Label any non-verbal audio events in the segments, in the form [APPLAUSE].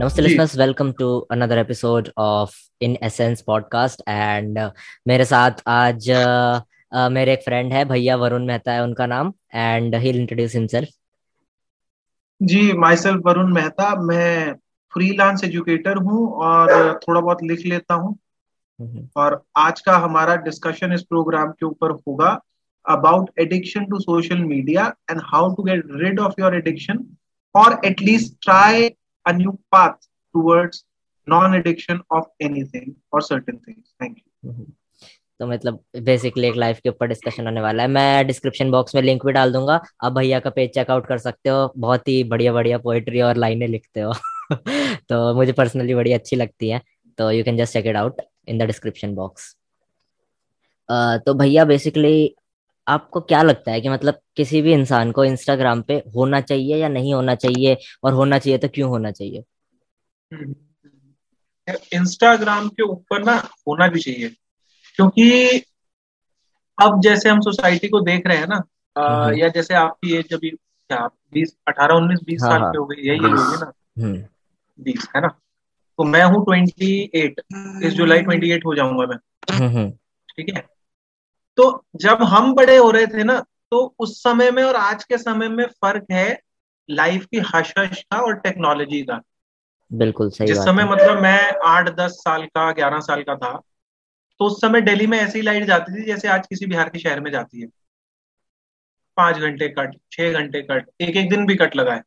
नमस्ते listeners welcome to another episode of in essence podcast and मेरे साथ आज uh, uh, मेरे एक फ्रेंड है भैया वरुण मेहता है उनका नाम एंड ही इंट्रोड्यूस हिमसेल्फ जी माई सेल्फ वरुण मेहता. मैं फ्रीलांस एजुकेटर हूँ और थोड़ा बहुत लिख लेता हूँ। हम्म। और आज का हमारा डिस्कशन इस प्रोग्राम के ऊपर होगा about addiction to social media and how to get rid of your addiction और at least try a new path towards non-addiction of anything or certain things. Thank you. Mm-hmm. तो मतलब basically एक life के ऊपर discussion होने वाला है मैं डिस्क्रिप्शन बॉक्स में लिंक भी डाल दूँगा आप भैया का पेज चेकआउट कर सकते हो बहुत ही बढ़िया बढ़िया पोइट्री और लाइनें लिखते हो [LAUGHS] तो मुझे पर्सनली बड़ी अच्छी लगती है तो you can just check it out in the description box तो भैया बेसिकली आपको क्या लगता है कि मतलब किसी भी इंसान को इंस्टाग्राम पे होना चाहिए या नहीं होना चाहिए और होना चाहिए तो क्यों होना चाहिए? इंस्टाग्राम के ऊपर ना होना भी चाहिए। क्योंकि अब जैसे हम सोसाइटी को देख रहे हैं ना आ, हम्म। या जैसे आपकी एज अभी क्या बीस अठारह उन्नीस बीस हाँ, साल की हो गई यही होगी ना? हम्म। बीस है ना? तो मैं हूँ ट्वेंटी एट इस जुलाई ट्वेंटी एट हो जाऊँगा मैं। हम्म, ठीक है? तो जब हम बड़े हो रहे थे ना तो उस समय में और आज के समय में फ़र्क है लाइफ की हश का और टेक्नोलॉजी का। बिल्कुल सही जिस समय मतलब मैं आठ दस साल का ग्यारह साल का था तो उस समय दिल्ली में ऐसी लाइट जाती थी जैसे आज किसी बिहार के शहर में जाती है। पाँच घंटे कट छह घंटे कट एक एक दिन भी कट लगाए।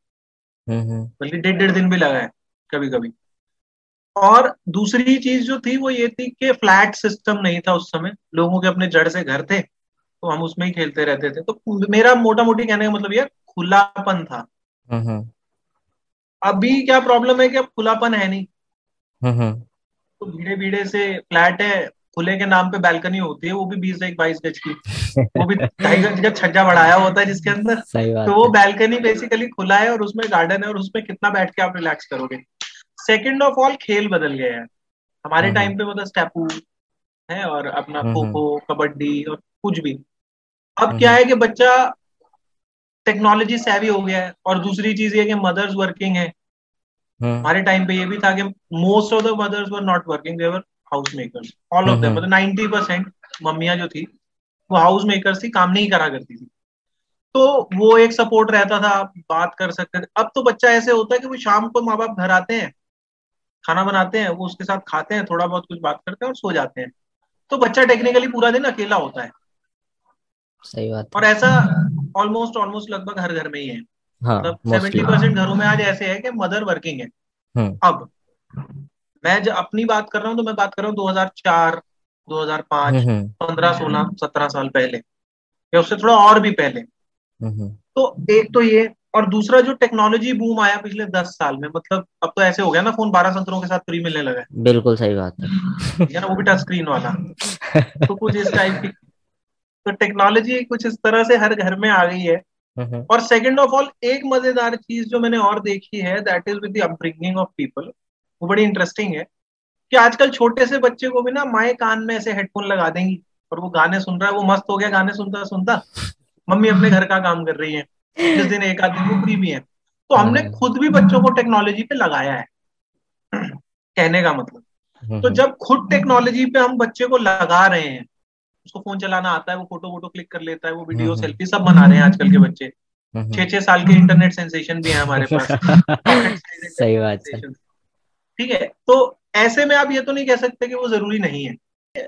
हम्म, हम्म। बल्कि डेढ़ डेढ़ दिन भी लगाए कभी कभी और दूसरी चीज़ जो थी वो ये थी कि फ्लैट सिस्टम नहीं था उस समय। लोगों के अपने जड़ से घर थे तो हम उसमें ही खेलते रहते थे। तो मेरा मोटा मोटी कहने का मतलब ये खुलापन था। हम्म, हम्म। अभी क्या प्रॉब्लम है कि अब खुलापन है नहीं। हम्म, तो भीड़े भीड़े से फ्लैट है खुले के नाम पे बैल्कनी होती है वो भी बीस एक बाईस गज की। वो भी ढाई गज का छज्जा बढ़ाया होता है जिसके अंदर। तो वो बैल्कनी बेसिकली खुला है और उसमें गार्डन है और उसमें कितना बैठ के आप रिलैक्स करोगे। सेकेंड ऑफ़ ऑल खेल बदल गए हैं। हमारे टाइम हम्म। पे मतलब स्टेपू है और अपना खो खो कबड्डी और कुछ भी। अब हम्म। क्या है कि बच्चा टेक्नोलॉजी सेवी हो गया है और दूसरी चीज़ ये कि मदर्स वर्किंग है। हम्म। हमारे टाइम पे ये भी था कि most of the mothers were not working they're house makers all of them मतलब नाइनटी परसेंट मम्मियाँ जो थी वो हाउस मेकर्स थी काम नहीं करा करती थी। तो वो एक सपोर्ट रहता था बात कर सकते थे। अब तो बच्चा ऐसे होता है कि वो शाम को माँ बाप घर आते हैं खाना बनाते हैं वो उसके साथ खाते हैं थोड़ा बहुत कुछ बात करते हैं और सो जाते हैं। तो बच्चा टेक्निकली पूरा दिन अकेला होता है। सही बात और ऐसा ऑलमोस्ट ऑलमोस्ट लगभग हर घर में ही है। हाँ, मतलब सेवेंटी परसेंट घरों में आज ऐसे है कि मदर वर्किंग है। हम्म। अब मैं जब अपनी बात कर रहा हूँ तो मैं बात कर रहा हूँ 2004 2005 15 16 17 साल पहले या उससे थोड़ा और भी पहले। हम्म, हम्म। तो एक तो ये और दूसरा जो टेक्नोलॉजी बूम आया पिछले दस साल में मतलब अब तो ऐसे हो गया ना फ़ोन बारह सत्रों के साथ फ्री मिलने लगा है। बिल्कुल सही बात है। ना वो भी टच स्क्रीन वाला। तो कुछ इस टाइप की तो टेक्नोलॉजी कुछ इस तरह से हर घर में आ गई है। हम्म। और सेकंड ऑफ़ ऑल एक मज़ेदार चीज़ जो मैंने और देखी है that is with upbringing of people वो बड़ी इंटरेस्टिंग है कि आजकल छोटे से बच्चे को भी ना माए कान में ऐसे हेडफोन लगा देंगी और वो गाने सुन रहा है वो मस्त हो गया गाने सुनता सुनता मम्मी अपने घर का काम कर रही है। जिस दिन एक आध दिन वो फ्री भी है। तो हमने हम्म। खुद भी बच्चों को टेक्नोलॉजी पे लगाया है। कहने का मतलब। हम्म, तो हम्म। जब खुद टेक्नोलॉजी पे हम बच्चे को लगा रहे हैं उसको फ़ोन चलाना आता है वो फ़ोटो वोटो क्लिक कर लेता है वो वीडियो सेल्फी सब बना रहे हैं आजकल के बच्चे। छह छह साल के इंटरनेट सेंसेशन भी है हमारे पास। [LAUGHS] सही बात है। ठीक है तो ऐसे में आप ये तो नहीं कह सकते कि वो ज़रूरी नहीं है।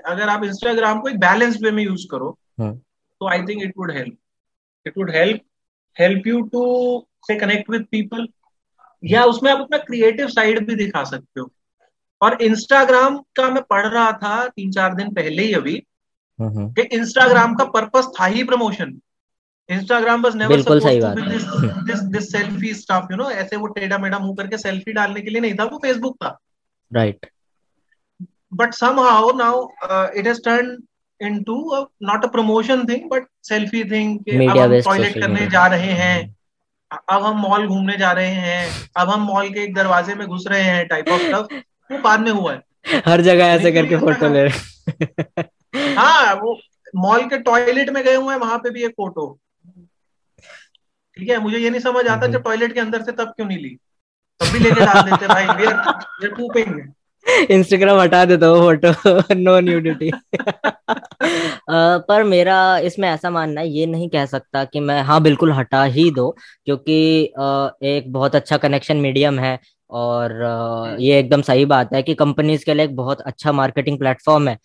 अगर आप इंस्टाग्राम को एक बैलेंस वे में यूज़ करो तो I think it would help it would help help you to से कनेक्ट विद पीपल या उसमें आप अपना क्रिएटिव साइड भी दिखा सकते हो। और इंस्टाग्राम का मैं पढ़ रहा था तीन चार दिन पहले ही अभी कि इंस्टाग्राम का पर्पस था ही प्रमोशन इंस्टाग्राम बस नेवर बिल्कुल सही बात this this this selfie stuff you know ऐसे वो टेढ़ा मेढ़ा मुँह करके सेल्फी डालने के लिए नहीं था वो फेसबुक था। Right but somehow now it has turn into not a promotion thing but selfie thing अब हम टॉयलेट करने जा रहे हैं अब हम मॉल घूमने जा रहे हैं अब हम मॉल के एक दरवाजे में घुस रहे हैं टाइप ऑफ़ स्टफ़ वो बाद में हुआ है। हर जगह ऐसे करके फ़ोटो ले रहे [LAUGHS] हाँ। वो मॉल के टॉयलेट में गए हुए हैं वहाँ पे भी एक फ़ोटो ठीक है मुझे ये नहीं समझ आता जब टॉयलेट के अंदर से तब क्यों नहीं ली? तब भी लेके डाल देते भाई we are we are pooping Instagram हटा देता हूँ फ़ोटो नो न्यूडिटी पर मेरा इसमें ऐसा मानना है ये नहीं कह सकता कि मैं हाँ बिल्कुल हटा ही दो क्योंकि एक बहुत अच्छा कनेक्शन मीडियम है और ये एकदम सही बात है कि कंपनीज़ के लिए एक बहुत अच्छा मार्केटिंग प्लेटफॉर्म है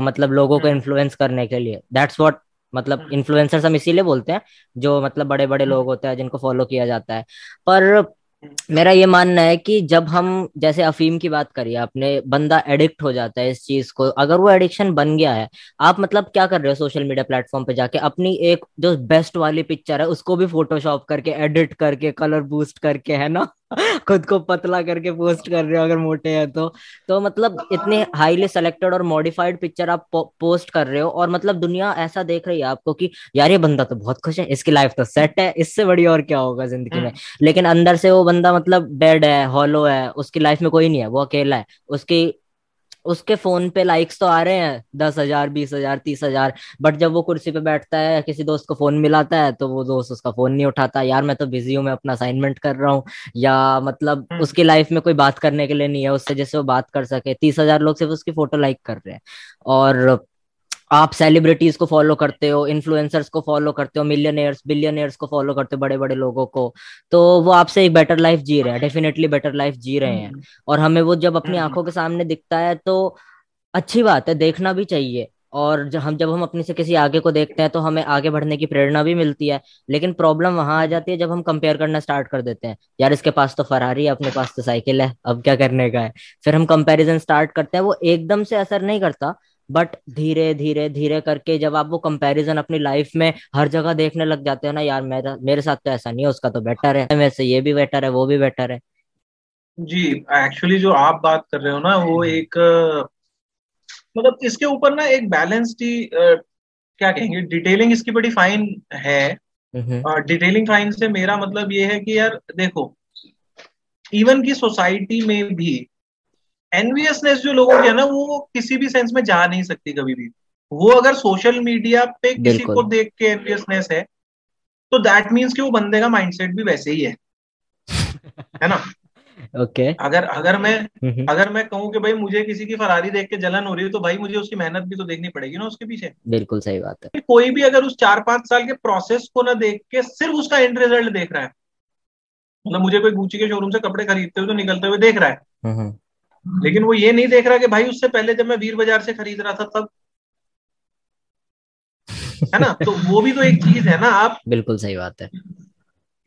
मतलब लोगों को इन्फ्लुएंस हम्म। करने के लिए दैट्स व्हाट मतलब इन्फ्लुएंसर्स हम्म। हम इसीलिए बोलते हैं जो मतलब बड़े बड़े हम्म। लोग होते हैं जिनको फॉलो किया जाता है पर मेरा ये मानना है कि जब हम, जैसे अफीम की बात करिए, आपने, बंदा एडिक्ट हो जाता है इस चीज़ को, अगर वो एडिक्शन बन गया है, आप मतलब क्या कर रहे हो सोशल मीडिया प्लेटफॉर्म पे जाके? अपनी एक जो बेस्ट वाली पिक्चर है, उसको भी फोटोशॉप करके एडिट करके कलर बूस्ट करके, है ना? [LAUGHS] खुद को पतला करके पोस्ट कर रहे हो अगर मोटे हैं तो तो मतलब इतने हाईली सेलेक्टेड और मॉडिफाइड पिक्चर आप पो, पोस्ट कर रहे हो और मतलब दुनिया ऐसा देख रही है आपको कि यार ये बंदा तो बहुत खुश है इसकी लाइफ तो सेट है इससे बड़ी और क्या होगा ज़िंदगी में हम्म। लेकिन अंदर से वो बंदा मतलब डेड है हॉलो है उसकी लाइफ में कोई नहीं है वो अकेला है उसकी उसके फ़ोन पे लाइक्स तो आ रहे हैं दस हज़ार बीस हज़ार तीस हज़ार बट जब वो कुर्सी पे बैठता है किसी दोस्त को फ़ोन मिलाता है तो वो दोस्त उसका फ़ोन नहीं उठाता यार मैं तो बिज़ी हूँ मैं अपना असाइनमेंट कर रहा हूँ या मतलब हम्म। उसकी लाइफ में कोई बात करने के लिए नहीं है उससे जैसे वो बात कर सके तीस हज़ार लोग सिर्फ़ उसकी फ़ोटो लाइक कर रहे हैं और आप सेलिब्रिटीज को फॉलो करते हो इन्फ्लुएंसर्स को फॉलो करते हो मिलियनियर्स बिलियनियर्स को फॉलो करते हो बड़े बड़े लोगों को तो वो आपसे एक बेटर लाइफ जी रहे हैं डेफिनेटली बेटर लाइफ जी रहे हैं हम्म। और हमें वो जब अपनी हम्म। आँखों के सामने दिखता है तो अच्छी बात है देखना भी चाहिए और जब हम जब हम अपने से किसी आगे को देखते हैं तो हमें आगे बढ़ने की प्रेरणा भी मिलती है लेकिन प्रॉब्लम वहाँ आ जाती है जब हम कंपेयर करना स्टार्ट कर देते हैं यार इसके पास तो फरारी है अपने पास तो साइकिल है अब क्या करने का है फिर हम कंपैरिजन स्टार्ट करते हैं वो एकदम से असर नहीं करता बट धीरे धीरे धीरे करके जब आप वो कंपैरिजन अपनी लाइफ में हर जगह देखने लग जाते हो ना यार मेरा मेरे साथ तो ऐसा नहीं है उसका तो बेटर है मेरे से ये भी बेटर है वो भी बेटर है जी एक्चुअली जो आप बात कर रहे हो ना वो हम्म। एक मतलब इसके ऊपर ना एक बैलेंस्ड क्या कहेंगे डिटेलिंग इसकी बड़ी फाइन है डिटेलिंग हम्म। फाइन से मेरा मतलब ये है कि यार देखो इवन की सोसाइटी में भी एनवीएसनेस जो लोगों की है ना वो किसी भी सेंस में जा नहीं सकती कभी भी। वो अगर सोशल मीडिया पे किसी को देख के एनवीएसनेस है तो दैट मीन्स कि वो बंदे का माइंडसेट भी वैसे ही है। है ना? Okay okay. अगर अगर मैं। अगर मैं कहूँ कि भाई मुझे किसी की फरारी देख के जलन हो रही है तो भाई मुझे उसकी मेहनत भी तो देखनी पड़ेगी ना उसके पीछे। बिल्कुल सही बात है। कोई भी अगर उस चार पाँच साल के प्रोसेस को ना देख के सिर्फ़ उसका एंड रिज़ल्ट देख रहा है। मतलब मुझे कोई गुची के शोरूम से कपड़े खरीदते हुए तो निकलते हुए देख रहा है। लेकिन वो ये नहीं देख रहा कि भाई उससे पहले जब मैं वीर बाज़ार से खरीद रहा था तब। है ना? तो वो भी तो एक चीज़ है ना आप बिल्कुल सही बात है।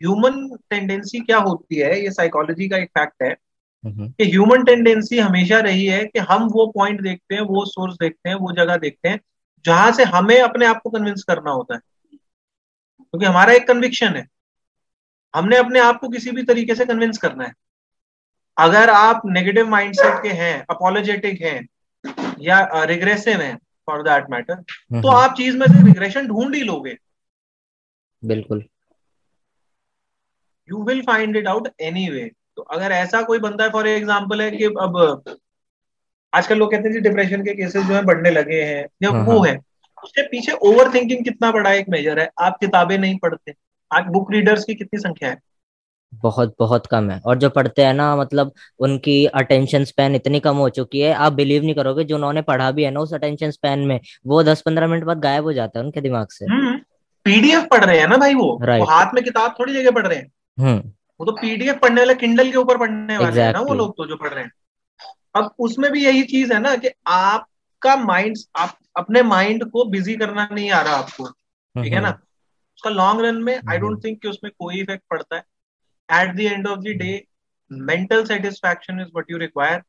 ह्यूमन टेंडेंसी क्या होती है ये साइकोलॉजी का एक फैक्ट है हम्म। कि ह्यूमन टेंडेंसी हमेशा रही है कि हम वो पॉइंट देखते हैं वो सोर्स देखते हैं वो जगह देखते हैं जहाँ से हमें अपने आप को कन्विंस करना होता है। क्योंकि हमारा एक कन्विक्शन है। हमने अपने आप को किसी भी तरीके से कन्विंस करना है। अगर आप नेगेटिव माइंडसेट के हैं अपोलोजेटिक हैं या रिग्रेसिव हैं फॉर दैट मैटर तो आप चीज़ में से रिग्रेशन ढूंढ ही लोगे। बिल्कुल। You will find it out anyway तो अगर ऐसा कोई बंदा है फॉर एग्ज़ाम्पल है कि अब आजकल लोग कहते हैं जी डिप्रेशन के केसेस जो है बढ़ने लगे हैं या हाँ, वो हाँ। है उसके पीछे ओवर थिंकिंग कितना बड़ा एक मेजर है। आप किताबें नहीं पढ़ते। आज बुक रीडर्स की कितनी संख्या है? बहुत बहुत कम है। और जो पढ़ते हैं ना मतलब उनकी अटेंशन स्पैन इतनी कम हो चुकी है आप बिलीव नहीं करोगे जो उन्होंने पढ़ा भी है ना उस अटेंशन स्पैन में वो दस पंद्रह मिनट बाद गायब हो जाता है उनके दिमाग से। पीडीएफ हम्म, पढ़ रहे हैं ना भाई वो, वो हाथ में किताब थोड़ी जगह पढ़ रहे हैं। हम्म। वो तो पीडीएफ पढ़ने वाले किंडल के ऊपर पढ़ने वाले exactly. हैं ना वो लोग तो जो पढ़ रहे हैं। अब उसमें भी यही चीज़ है ना कि आपका माइंड आप अपने माइंड को बिज़ी करना नहीं आ रहा आपको। ठीक है ना? उसका लॉन्ग रन में आई डोंट थिंक कि उसमें कोई इफ़ेक्ट पड़ता है। At the end of the day mental satisfaction is what you require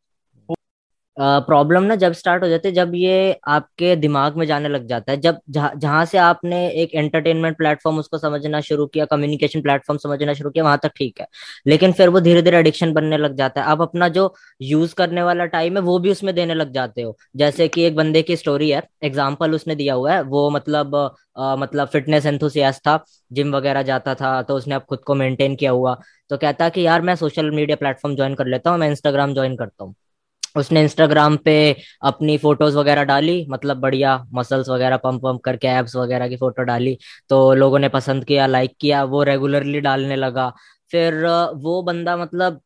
problem ना जब स्टार्ट हो जाती है जब ये आपके दिमाग में जाने लग जाता है जब जहाँ से आपने एक एंटरटेनमेंट प्लेटफॉर्म उसको समझना शुरू किया कम्युनिकेशन प्लेटफॉर्म समझना शुरू किया वहाँ तक ठीक है। लेकिन फिर वो धीरे धीरे एडिक्शन बनने लग जाता है। आप अपना जो यूज़ करने वाला टाइम है वो भी उसमें देने लग जाते हो। जैसे कि एक बंदे की स्टोरी है एग्ज़ाम्पल उसने दिया हुआ है वो मतलब आ, मतलब फिटनेस एंथुसियास्ट था जिम वगैरह जाता था तो उसने अब खुद को मेंटेन किया हुआ। तो कहता है कि यार मैं सोशल मीडिया प्लेटफॉर्म ज्वाइन कर लेता हूँ मैं इंस्टाग्राम ज्वाइन करता हूँ। उसने इंस्टाग्राम पे अपनी फ़ोटोज़ वगैरह डाली मतलब बढ़िया मसल्स वगैरह पंप पंप करके एब्स वगैरह की फ़ोटो डाली तो लोगों ने पसंद किया लाइक किया, वो रेगुलरली डालने लगा। फिर वो बंदा मतलब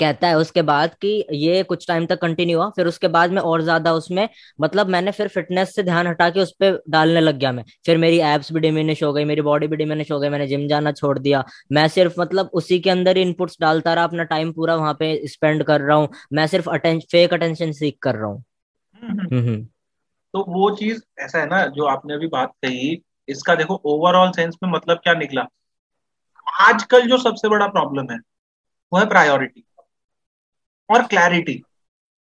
कहता है उसके बाद कि ये कुछ टाइम तक कंटिन्यू हुआ फिर उसके बाद में और ज़्यादा उसमें मतलब मैंने फिर फिटनेस से ध्यान हटा के उस पर डालने लग गया मैं। फिर मेरी एब्स भी डिमिनिश हो गई मेरी बॉडी भी डिमिनिश हो गई मैंने जिम जाना छोड़ दिया। मैं सिर्फ़ मतलब उसी के अंदर ही इनपुट्स डालता रहा अपना टाइम पूरा वहाँ पे स्पेंड कर रहा हूँ। मैं सिर्फ़ अटें, फेक अटेंशन सीख कर रहा हूँ। हम्म। हम्म, हम्म। तो वो चीज़ ऐसा है ना जो आपने अभी बात कही इसका देखो ओवरऑल सेंस में मतलब क्या निकला? आजकल जो सबसे बड़ा प्रॉब्लम है वो है प्रायोरिटी और क्लैरिटी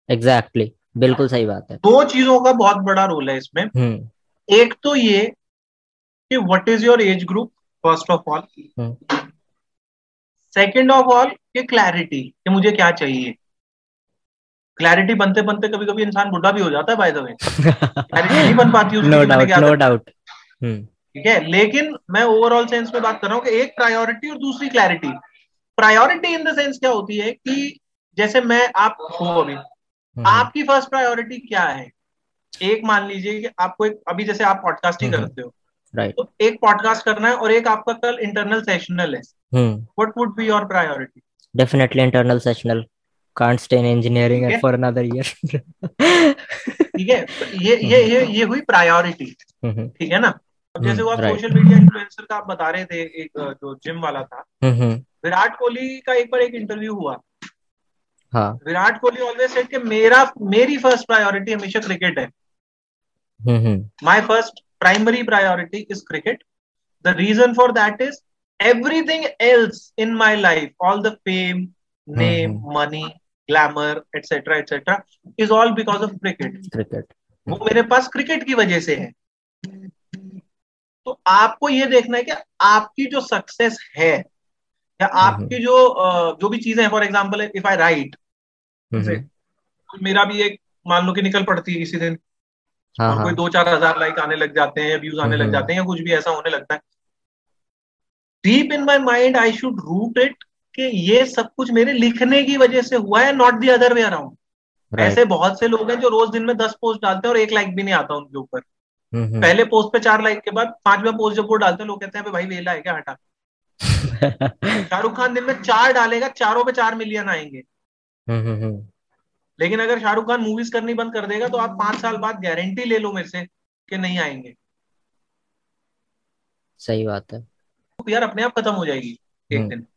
एग्जैक्टली exactly. बिल्कुल सही बात है। दो चीज़ों का बहुत बड़ा रोल है इसमें। हम्म। एक तो ये कि what is your age group first of all second of all ये क्लैरिटी कि मुझे क्या चाहिए। क्लैरिटी बनते बनते कभी कभी इंसान बुढ़ा भी हो जाता है बाय द वे क्लैरिटी नहीं बन पाती नो डाउट नो डाउट ठीक है? लेकिन मैं ओवरऑल सेंस में बात कर रहा हूँ कि एक प्रायोरिटी और दूसरी clarity priority in the sense क्या होती है कि जैसे मैं आप हो अभी हम्म। आपकी फ़र्स्ट प्रायोरिटी क्या है? एक मान लीजिए कि आपको एक अभी जैसे आप पॉडकास्टिंग हम्म। करते हो राइट तो एक पॉडकास्ट करना है और एक आपका कल इंटरनल सेशनल है। What would be your priority definitely internal sessional can't stay in engineering for another year. ठीक है ये ये ये ये हुई प्रायोरिटी हम्म। ठीक है ना? अब जैसे वो आप सोशल मीडिया इन्फ्लुएंसर का आप बता रहे थे एक जो जिम वाला था विराट कोहली का एक बार एक इंटरव्यू हुआ। हाँ। विराट कोहली ऑलवेज सेड कि मेरा मेरी फ़र्स्ट प्रायोरिटी हमेशा क्रिकेट है। My first primary priority is cricket the reason for that is everything else in my life all fame name mm-hmm. money glamour etc etc is all because of cricket cricket वो मेरे पास cricket की वजह से है। तो आपको ये देखना है कि आपकी जो सक्सेस है या आपकी जो जो भी चीज़ें हैं for example if I write मेरा भी एक मान लो कि निकल पड़ती है किसी दिन। हाँ, और हाँ. कोई दो चार हज़ार लाइक आने लग जाते हैं व्यूज़ आने लग जाते हैं या कुछ भी ऐसा होने लगता है। Deep in my mind I should root it कि ये सब कुछ मेरे लिखने की वजह से हुआ है not the other way around ऐसे बहुत से लोग हैं जो रोज दिन में दस पोस्ट डालते हैं और एक लाइक भी नहीं आता उनके ऊपर। पहले पोस्ट पे चार लाइक के बाद पांचवा पोस्ट जब वो डालते हैं लोग कहते हैं भाई वेला है क्या हटा। [LAUGHS] शाहरुख खान दिन में चार डालेगा चारों पे चार मिलियन आएँगे। लेकिन अगर शाहरुख खान मूवीज़ करनी बंद कर देगा तो आप पाँच साल बाद गारंटी ले लो मेरे से कि नहीं आएँगे। सही बात है। तो यार अपने आप खत्म हो जाएगी एक हम्म। दिन।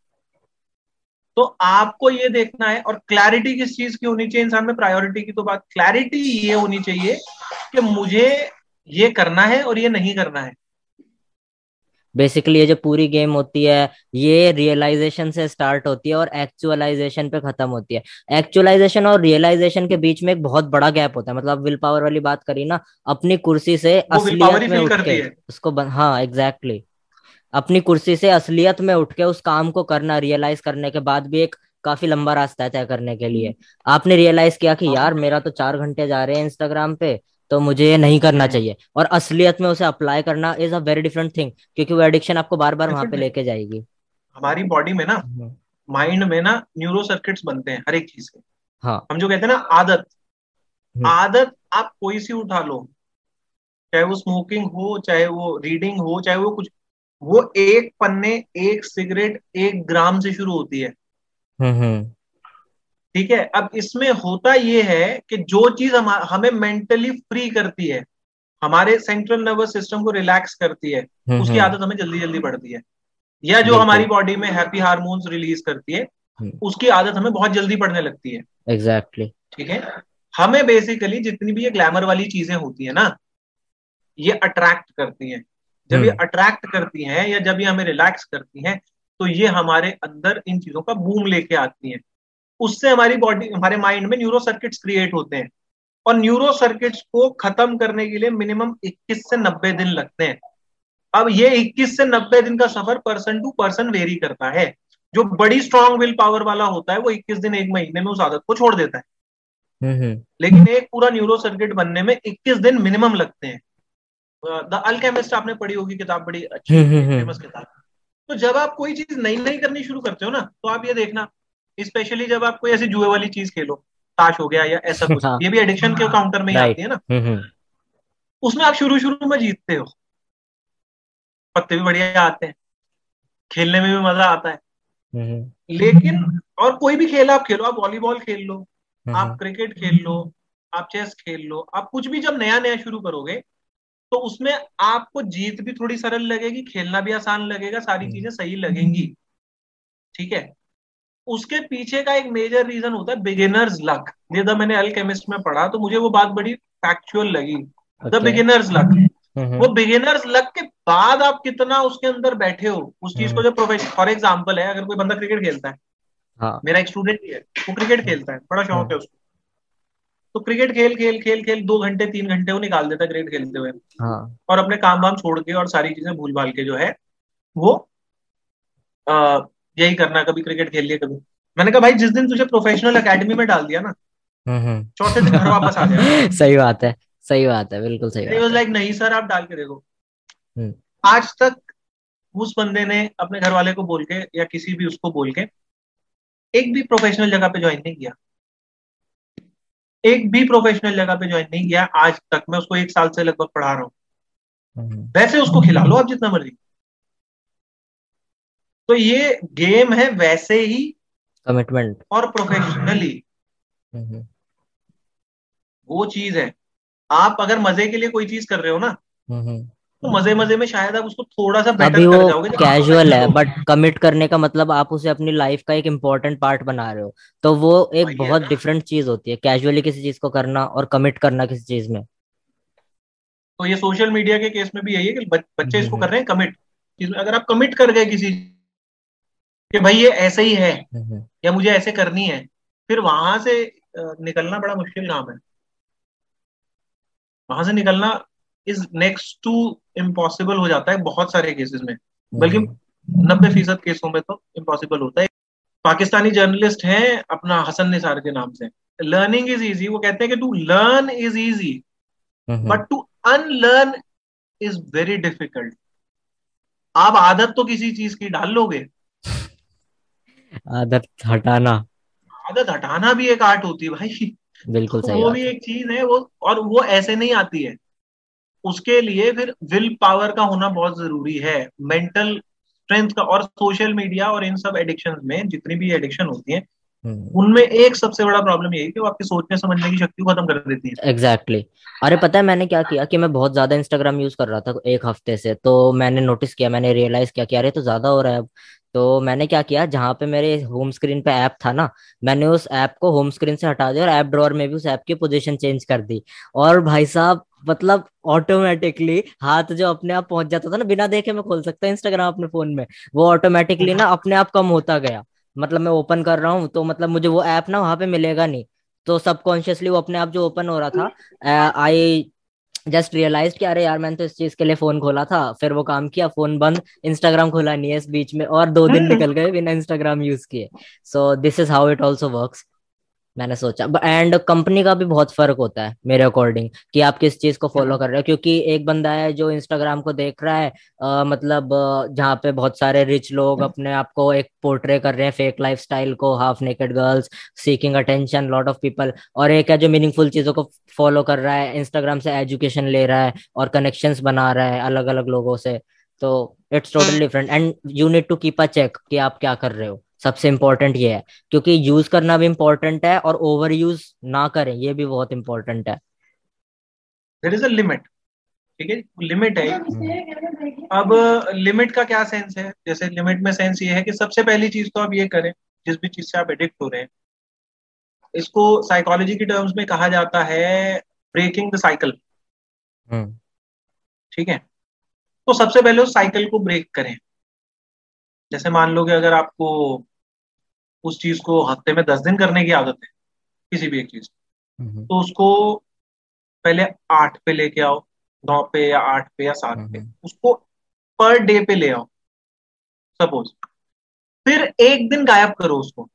तो आपको ये देखना है और क्लैरिटी किस चीज़ की होनी चाहिए? इंसान में प्रायोरिटी की तो बात क्लैरिटी ये होनी चाहिए कि मुझे ये करना है और ये नहीं करना है। बेसिकली ये जो पूरी गेम होती है ये रियलाइजेशन से स्टार्ट होती है और एक्चुअलाइजेशन पे खत्म होती है। एक्चुअलाइजेशन और रियलाइजेशन के बीच में एक बहुत बड़ा गैप होता है। मतलब विल पावर वाली बात करी ना अपनी कुर्सी से असलियत में उठ के उसको बन... हाँ एग्जैक्टली exactly. अपनी कुर्सी से असलियत में उठ के उस काम को करना रियलाइज़ करने के बाद भी एक काफ़ी लंबा रास्ता है तय करने के लिए। आपने रियलाइज़ किया कि हाँ। यार मेरा तो चार घंटे जा रहे हैं इंस्टाग्राम पे तो मुझे ये नहीं करना चाहिए। और असलियत में उसे अप्लाई करना is a very different thing क्योंकि वो एडिक्शन आपको बार बार वहाँ पे लेके जाएगी। हमारी बॉडी में ना माइंड हम्म। में ना न्यूरो सर्किट्स बनते हैं हर एक चीज़ के। हाँ। हम जो कहते हैं ना आदत। हम्म। आदत आप कोई सी उठा लो चाहे वो स्मोकिंग हो चाहे वो रीडिंग हो चाहे वो कुछ वो एक पन्ने एक सिगरेट एक ग्राम से शुरू होती है। हम्म, ठीक है? अब इसमें होता ये है कि जो चीज़ हम हमें मेंटली फ्री करती है हमारे सेंट्रल नर्वस सिस्टम को रिलैक्स करती है हम्म, उसकी हम्म। आदत हमें जल्दी जल्दी बढ़ती है। या जो हमारी बॉडी में हैप्पी हार्मोन्स रिलीज़ करती है हम्म। उसकी आदत हमें बहुत जल्दी पड़ने लगती है। Exactly exactly. ठीक है? हमें बेसिकली जितनी भी ये ग्लैमर वाली चीज़ें होती है ना ये अट्रैक्ट करती हैं। जब ये अट्रैक्ट करती हैं या जब ये हमें रिलैक्स करती हैं तो ये हमारे अंदर इन चीज़ों का बूम लेके आती हैं। उससे हमारी बॉडी हमारे माइंड में न्यूरो सर्किट्स क्रिएट होते हैं। और न्यूरो सर्किट्स को खत्म करने के लिए मिनिमम 21 से 90 दिन लगते हैं। अब ये 21 से 90 दिन का सफ़र पर्सन टू पर्सन वेरी करता है। जो बड़ी स्ट्रांग विल पावर वाला होता है वो 21 दिन एक महीने में उस आदत को छोड़ देता है। हम्म, हम्म। लेकिन एक पूरा न्यूरो सर्किट बनने में 21 दिन मिनिमम लगते हैं। द अल्केमिस्ट आपने पढ़ी होगी किताब बड़ी अच्छी फ़ेमस हम्म, किताब। तो जब आप कोई चीज़ नई नई करनी शुरू करते हो ना तो आप ये देखना स्पेशली जब आप कोई ऐसी जुए वाली चीज़ खेलो ताश हो गया या ऐसा कुछ हाँ. ये भी एडिक्शन के काउंटर में ही आती है ना। हम्म, हम्म। उसमें आप शुरू शुरू में जीतते हो। पत्ते भी बढ़िया आते हैं। खेलने में भी मज़ा आता है। हम्म, लेकिन और कोई भी खेल आप खेलो आप वॉलीबॉल खेल लो आप क्रिकेट खेल लो आप चेस खेल लो आप कुछ भी जब नया नया शुरू करोगे तो उसमें आपको जीत भी थोड़ी सरल लगेगी खेलना भी आसान लगेगा सारी चीज़ें सही लगेंगी। ठीक है? उसके पीछे का एक मेजर रीजन होता है बिगिनर्स लक ये जब मैंने अल्केमिस्ट में पढ़ा तो मुझे वो बात बड़ी फैक्चुअल लगी। द बिगिनर्स लक वो बिगिनर्स लक के बाद आप कितना उसके अंदर बैठे हो उस चीज़ को जब प्रोफेशन फॉर एग्ज़ाम्पल है अगर कोई बंदा क्रिकेट खेलता है। हाँ। मेरा एक स्टूडेंट ही है वो क्रिकेट खेलता है बड़ा शौक हम्म है। उसको। तो क्रिकेट खेल खेल खेल खेल दो घंटे तीन घंटे वो निकाल देता है क्रिकेट खेलते हुए। हाँ। और अपने काम वाम छोड़ के और सारी चीज़ें भूल भाल के जो है वो यही करना कभी क्रिकेट खेल लिया कभी। मैंने कहा भाई जिस दिन तुझे प्रोफेशनल एकेडमी में डाल दिया ना हम्म चौथे दिन घर वापस आ हम्म। [LAUGHS] सही बात है सही बात है बिल्कुल सही बात है। लाइक नहीं सर आप डाल के देखो। हम्म। आज तक उस बंदे ने अपने घर वाले को बोल के या किसी भी उसको बोल के एक भी प्रोफेशनल जगह पे ज्वाइन नहीं किया। एक भी प्रोफेशनल जगह पे ज्वाइन नहीं किया आज तक। मैं उसको एक साल से लगभग पढ़ा रहा हूँ। हम्म। वैसे उसको खिला लो आप जितना मर्ज़ी। तो ये गेम है वैसे ही कमिटमेंट और प्रोफेशनली वो चीज़ है। आप अगर मज़े के लिए कोई चीज़ कर रहे हो ना हम्म तो मज़े मज़े में शायद आप उसको थोड़ा सा बेटर अभी कर वो कैजुअल है बट कमिट करने का मतलब आप उसे अपनी लाइफ का एक इम्पोर्टेंट पार्ट बना रहे हो। तो वो एक बहुत डिफरेंट चीज़ होती है कैजुअली किसी चीज़ को करना और कमिट करना किसी चीज़ में। तो ये सोशल मीडिया के केस में भी यही है कि बच्चे इसको कर रहे हैं कमिट अगर आप कमिट कर गए किसी कि भाई ये ऐसे ही है हम्म या मुझे ऐसे करनी है। फिर वहाँ से निकलना बड़ा मुश्किल काम है। वहाँ से निकलना इज़ नेक्स्ट टू इम्पॉसिबल हो जाता है बहुत सारे केसेस में। बल्कि हम्म नब्बे फ़ीसद केसों में तो इम्पॉसिबल होता है। पाकिस्तानी जर्नलिस्ट हैं अपना हसन निसार के नाम से। लर्निंग इज़ इजी वो कहते हैं कि to learn is easy hmm but to unlearn is very difficult आप आदत तो किसी चीज़ की डाल लोगे आदत हटाना। आदत हटाना भी एक आर्ट होती है भाई। बिल्कुल तो सही वो भी एक चीज़ है वो और वो ऐसे नहीं आती है। उसके लिए फिर विल पावर का होना बहुत ज़रूरी है। मेंटल स्ट्रेंथ का और सोशल मीडिया और इन सब एडिक्शन में जितनी भी एडिक्शन होती है हम्म। उनमें एक सबसे बड़ा प्रॉब्लम यही है कि वो आपके सोचने समझने की शक्ति को खत्म कर देती है। Exactly exactly. अरे पता है मैंने क्या किया कि मैं बहुत ज़्यादा इंस्टाग्राम यूज़ कर रहा था एक हफ़्ते से तो मैंने नोटिस किया मैंने रियलाइज़ किया कि अरे तो ज़्यादा हो रहा है अब। तो मैंने क्या किया जहाँ पे मेरे होम स्क्रीन पे ऐप था ना मैंने उस ऐप को होम स्क्रीन से हटा दिया और ऐप ड्रॉअर में भी उस ऐप की पोजीशन चेंज कर दी। और भाई साहब मतलब ऑटोमेटिकली हाथ जो अपने आप पहुँच जाता था ना बिना देखे मैं खोल सकता इंस्टाग्राम अपने फ़ोन में वो ऑटोमेटिकली ना अपने आप कम होता गया। मतलब मैं ओपन कर रहा हूँ तो मतलब मुझे वो ऐप ना वहाँ पे मिलेगा नहीं। तो सबकॉन्शियसली वो अपने आप जो ओपन हो रहा था आई जस्ट रियलाइज़ कि अरे यार मैंने तो इस चीज़ के लिए फ़ोन खोला था। फिर वो काम किया फ़ोन बंद इंस्टाग्राम खोला नहीं है इस बीच में और दो दिन निकल गए बिना इंस्टाग्राम यूज़ किए। So this is how it also works मैंने सोचा। एंड कंपनी का भी बहुत फ़र्क होता है मेरे अकॉर्डिंग कि आप किस चीज़ को फॉलो कर रहे हो। क्योंकि एक बंदा है जो इंस्टाग्राम को देख रहा है आ, मतलब जहाँ पे बहुत सारे रिच लोग अपने आप को एक पोर्ट्रे कर रहे हैं फेक लाइफ स्टाइल को half naked girls seeking attention lot of people और एक है जो मीनिंगफुल चीज़ों को फॉलो कर रहा है इंस्टाग्राम से एजुकेशन ले रहा है और कनेक्शन बना रहा है अलग अलग लोगों से। तो it's totally different and you need to keep a check कि आप क्या कर रहे हो। सबसे इंपॉर्टेंट ये है। क्योंकि यूज़ करना भी इंपॉर्टेंट है और ओवर यूज़ ना करें ये भी बहुत इंपॉर्टेंट है। देर इज़ अ लिमिट ठीक है? लिमिट है अब लिमिट का क्या सेंस है? जैसे लिमिट में सेंस ये है कि सबसे पहली चीज़ तो आप ये करें जिस भी चीज़ से आप एडिक्ट हो रहे हैं। इसको साइकोलॉजी की टर्म्स में कहा जाता है ब्रेकिंग द साइकिल हम्म। ठीक है? तो सबसे पहले उस साइकिल को ब्रेक करें। जैसे मान लो कि अगर आपको उस चीज़ को हफ़्ते में दस दिन करने की आदत है किसी भी एक चीज़ तो उसको पहले आठ पे लेके आओ नौ पे या आठ पे या सात पे। उसको पर डे पे ले आओ सपोज़। फिर एक दिन गायब करो उसको।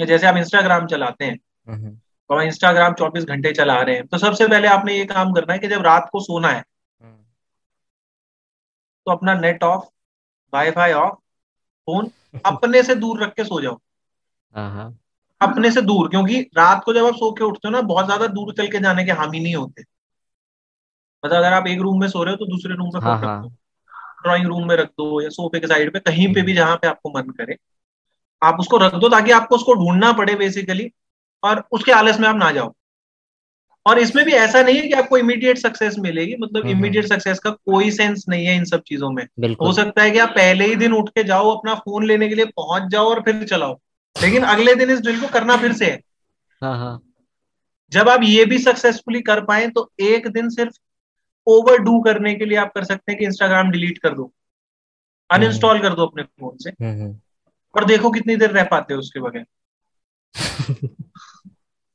जैसे आप इंस्टाग्राम चलाते हैं और इंस्टाग्राम चौबीस घंटे चला रहे हैं तो सबसे पहले आपने ये काम करना है कि जब रात को सोना है हम्म। तो अपना net off wifi off phone अपने से दूर रख के सो जाओ। हाँ हाँ। अपने से दूर क्योंकि रात को जब आप सो के उठते हो ना बहुत ज़्यादा दूर चल के जाने के हामी नहीं होते। मतलब अगर आप एक रूम में सो रहे हो तो दूसरे रूम में हाँ फ़ोन रख दो। ड्रॉइंग रूम में रख दो या सोफे के साइड पे कहीं पे भी जहाँ पे आपको मन करे। आप उसको रख दो ताकि आपको उसको ढूंढना पड़े बेसिकली और उसके आलस में आप ना जाओ। और इसमें भी ऐसा नहीं है कि आपको इमीडिएट सक्सेस मिलेगी मतलब इमीडिएट हम्म, सक्सेस का कोई सेंस नहीं है इन सब चीज़ों में। हो सकता है कि आप पहले ही दिन उठ के जाओ अपना फ़ोन लेने के लिए पहुँच जाओ और फिर चलाओ लेकिन अगले दिन इस ड्रिल को करना फिर से है। हाँ हाँ। जब आप ये भी सक्सेसफुली कर पाए तो एक दिन सिर्फ़ ओवर डू करने के लिए आप कर सकते हैं कि इंस्टाग्राम डिलीट कर दो हम्म अनइंस्टॉल कर दो अपने फ़ोन से। हम्म हम्म। और देखो कितनी देर रह पाते हो उसके बगैर। [LAUGHS]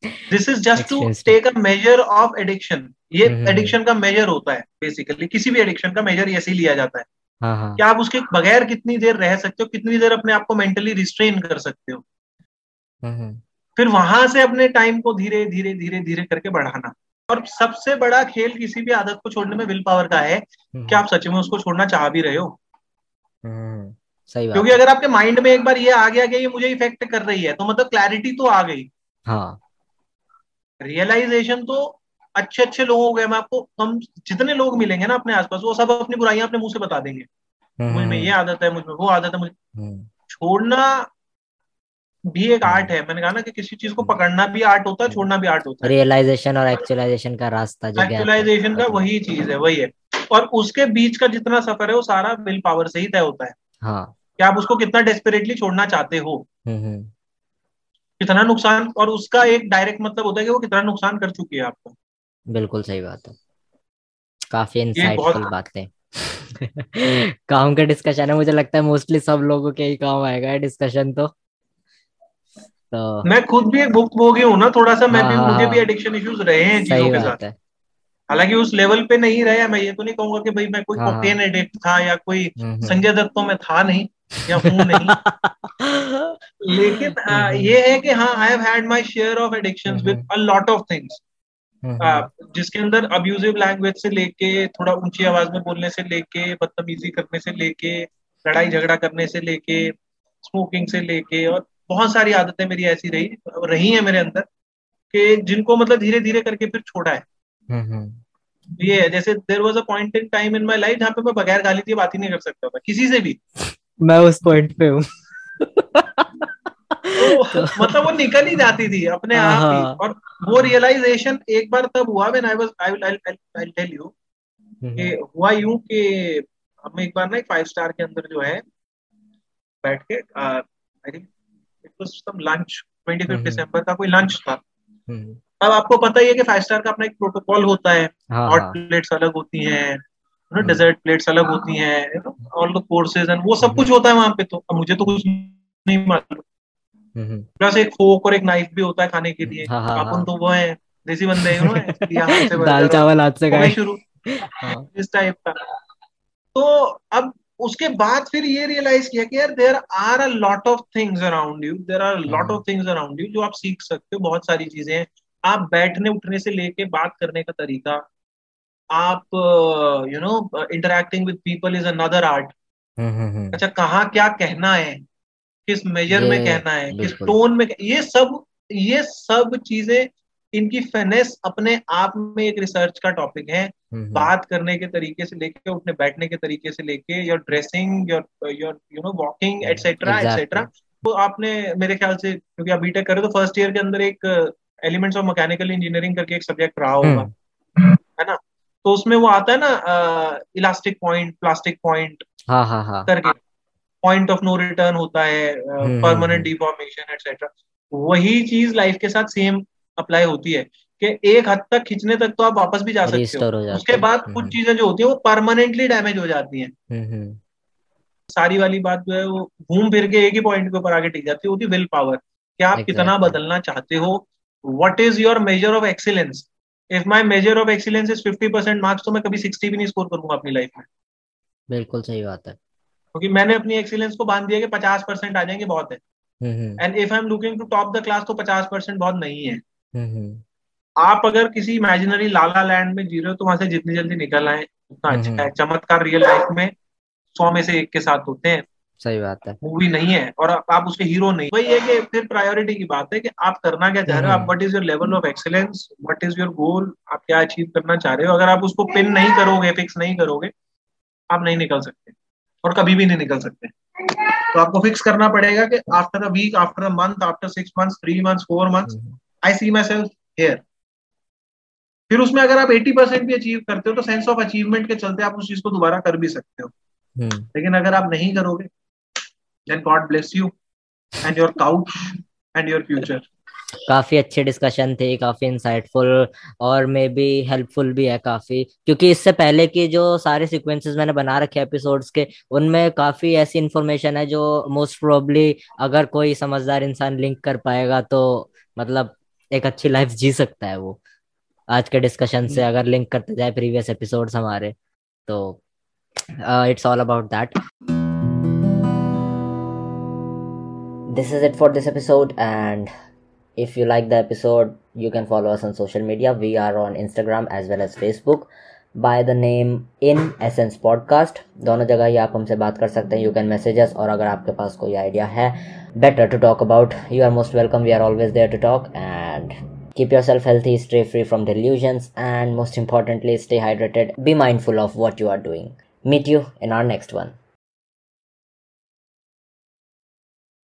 This is just to take a measure of addiction ये हम्म हम्म, एडिक्शन का मेजर होता है बेसिकली किसी भी एडिक्शन का मेजर ऐसे ही लिया जाता है। हाँ हाँ। कि आप उसके बगैर कितनी देर रह सकते हो कितनी देर अपने आप को मेंटली रिस्ट्रेन कर सकते हो? हम्म हम्म। फिर वहाँ से अपने टाइम को धीरे धीरे धीरे धीरे करके बढ़ाना। और सबसे बड़ा खेल किसी भी आदत को छोड़ने में विल पावर का है हम्म, कि आप सच में उसको छोड़ना चाह भी रहे हो। हम्म, सही बात। क्योंकि अगर आपके माइंड में एक बार ये आ गया कि ये मुझे इफ़ेक्ट कर रही है तो मतलब क्लैरिटी तो आ गई। हाँ। रियलाइजेशन तो अच्छे अच्छे लोगों को मैं आपको हम जितने लोग मिलेंगे ना अपने आसपास वो सब अपनी बुराइयाँ अपने मुँह से बता देंगे। हम्म मुझमें हम्म। ये आदत है मुझमें वो आदत है मुझे हम्म। छोड़ना भी एक आर्ट है। मैंने कहा ना कि किसी चीज़ को पकड़ना भी आर्ट होता है छोड़ना भी आर्ट होता है। रियलाइजेशन और एक्चुअलाइजेशन का रास्ता एक्चुअलाइजेशन का वही चीज़ है वही है। और उसके बीच का जितना सफ़र है वो सारा विल पावर से ही तय होता है। हाँ। कि आप उसको कितना डेस्परेटली छोड़ना चाहते हो। कितना नुकसान और उसका एक डायरेक्ट मतलब होता है कि वो कितना नुकसान कर चुकी है आपको। बिल्कुल सही बात है। काफ़ी इंसाइटफुल बातें। [LAUGHS] काम का डिस्कशन है मुझे लगता है मोस्टली सब लोगों के ही काम आएगा डिस्कशन तो। तो मैं खुद भी एक भुक्त भोगी हूँ ना थोड़ा सा मैं हाँ भी हाँ मुझे भी हाँ। एडिक्शन इश्यूज़ रहे हैं चीज़ों के साथ। है। हालाँकि उस लेवल पे नहीं रहे मैं ये तो नहीं कहूँगा कि भाई मैं कोई हाँ हाँ। कोकेन एडिक्ट था या कोई हम्म हम्म। संजय दत्तों में था नहीं या हूँ नहीं। [LAUGHS] लेकिन हम्म आ, हम्म ये है कि हाँ I have had my share of addictions with hmm. A lot of things हम्म जिसके अंदर अब्यूजिव लैंग्वेज से लेके थोड़ा ऊँची आवाज़ में बोलने से लेके बदतमीजी करने से लेके लड़ाई झगड़ा करने से लेके स्मोकिंग से लेके और बहुत सारी आदतें मेरी ऐसी रही रही हैं मेरे अंदर कि जिनको मतलब धीरे धीरे करके फिर छोड़ा है। हम्म हम्म। ये है जैसे there was a point in time in my life जहाँ पे मैं बगैर गाली दिए बात ही नहीं कर सकता था किसी से भी। मैं उस पॉइंट पे हूँ। तो मतलब वो निकल ही जाती थी अपने हाँ आप ही। हाँ। और वो रियलाइजेशन एक बार तब हुआ when I was I will I tell you कि हम्म। हुआ यूँ कि हम एक बार ना एक फाइव स्टार के अंदर जो है बैठ के I think it was some lunch twenty fifth hmm December का कोई लंच था। हम्म। अब आपको पता ही है कि फाइव स्टार का अपना एक प्रोटोकॉल होता है। हॉट हाँ। प्लेट्स अलग होती हैं हम्म। डेजर्ट प्लेट्स अलग होती हैं ऑल द कोर्सेज एंड वो सब हम्म। कुछ होता है वहाँ पे तो। अब मुझे तो कुछ नहीं मालूम। हम्म प्लस एक फोक और एक नाइफ भी होता है खाने के लिए। हाँ हाँ अपन हाँ। तो वो है देसी बंदे [LAUGHS] से दाल चावल हाथ से खाए। शुरू। हाँ। इस टाइप का। तो अब उसके बाद फिर ये रियलाइज़ किया कि यार there are a lot of things around you there are lot of things around you जो आप सीख सकते हो बहुत सारी चीज़ें हैं। आप बैठने उठने से लेके बात करने का तरीका आप you know interacting with people is another art अच्छा कहाँ क्या कहना है किस मेजर में कहना है किस टोन में ये सब ये सब चीज़ें इनकी फिनेस अपने आप में एक रिसर्च का टॉपिक है। हम्म हम्म। बात करने के तरीके से लेके उठने बैठने के तरीके से लेके your dressing your your you know walking etcetera etcetera तो आपने मेरे ख्याल से क्योंकि आप बीटेक करे तो फ़र्स्ट ईयर के अंदर एक एलिमेंट्स ऑफ़ मैकेनिकल इंजीनियरिंग करके एक सब्जेक्ट रहा होगा। हम्म। है ना? तो उसमें वो आता है ना इलास्टिक पॉइंट प्लास्टिक पॉइंट हाँ हाँ हाँ। करके। पॉइंट ऑफ़ नो रिटर्न होता है हम्म हम्म परमानेंट हम्म डिफॉर्मेशन एटसेट्रा वही चीज़ लाइफ के साथ सेम अप्लाई होती है कि एक हद तक खींचने तक तो आप वापस भी जा सकते हो। उसके बाद हम्म कुछ चीज़ें जो होती है वो परमानेंटली डैमेज हो जाती हैं। हम्म हम्म। सारी वाली बात जो है वो घूम फिर के एक ही पॉइंट के ऊपर आगे टिक जाती है होती विल पावर कि आप कितना बदलना चाहते हो। What is your measure of excellence if my measure of excellence is fifty percent marks तो मैं कभी सिक्सटी भी नहीं स्कोर करूँगा अपनी लाइफ में। बिल्कुल सही बात है। क्योंकि मैंने अपनी एक्सीलेंस को बाँध दिया कि पचास परसेंट आ जाएँगे बहुत है। And if I am looking to top the class तो पचास परसेंट बहुत नहीं है। हम्म हम्म। आप अगर किसी इमेजिनरी लाला लैंड में जी रहे हो तो वहाँ से जितनी जल्दी निकल आए उतना अच्छा हम्म, है। चमत्कार रियल लाइफ में सौ में से एक के साथ होते हैं। सही बात है। मूवी नहीं है और आप उसके हीरो नहीं। वही है कि फिर प्रायोरिटी की बात है कि आप करना क्या चाह रहे हो? आप what is your level of excellence what is your goal आप क्या अचीव करना चाह रहे हो? अगर आप उसको पिन नहीं करोगे फिक्स नहीं करोगे आप नहीं निकल सकते। और कभी भी नहीं निकल सकते। तो आपको फिक्स करना पड़ेगा कि after a week after a month after six months three months four months I see myself here फिर उसमें अगर आप 80 परसेंट भी अचीव करते हो तो सेंस ऑफ़ अचीवमेंट के चलते आप उस चीज़ को दोबारा कर भी सकते हो। हम्म। लेकिन अगर आप नहीं करोगे then God bless you and your couch and your future काफ़ी अच्छे डिस्कशन थे, काफ़ी इंसाइटफुल और मे बी हेल्पफुल भी है काफ़ी। क्योंकि इससे पहले की जो सारे सीक्वेंसेस मैंने बना रखे एपिसोड्स के, उनमें काफ़ी ऐसी इंफॉर्मेशन है जो मोस्ट प्रोबली अगर कोई समझदार इंसान लिंक कर पाएगा तो मतलब एक अच्छी लाइफ जी सकता है वो। आज के डिस्कशन से अगर लिंक करते जाए प्रीवियस एपिसोड्स हमारे तो it's all about that this is it for this episode and if you like the episode you can follow us on social media we are on instagram as well as facebook by the name in essence podcast दोनों जगह ही आप हमसे बात कर सकते हैं you can messages और अगर आपके पास कोई आइडिया है better to talk about you are most welcome we are always there to talk and keep yourself healthy stay free from delusions and most importantly stay hydrated be mindful of what you are doing meet you in our next one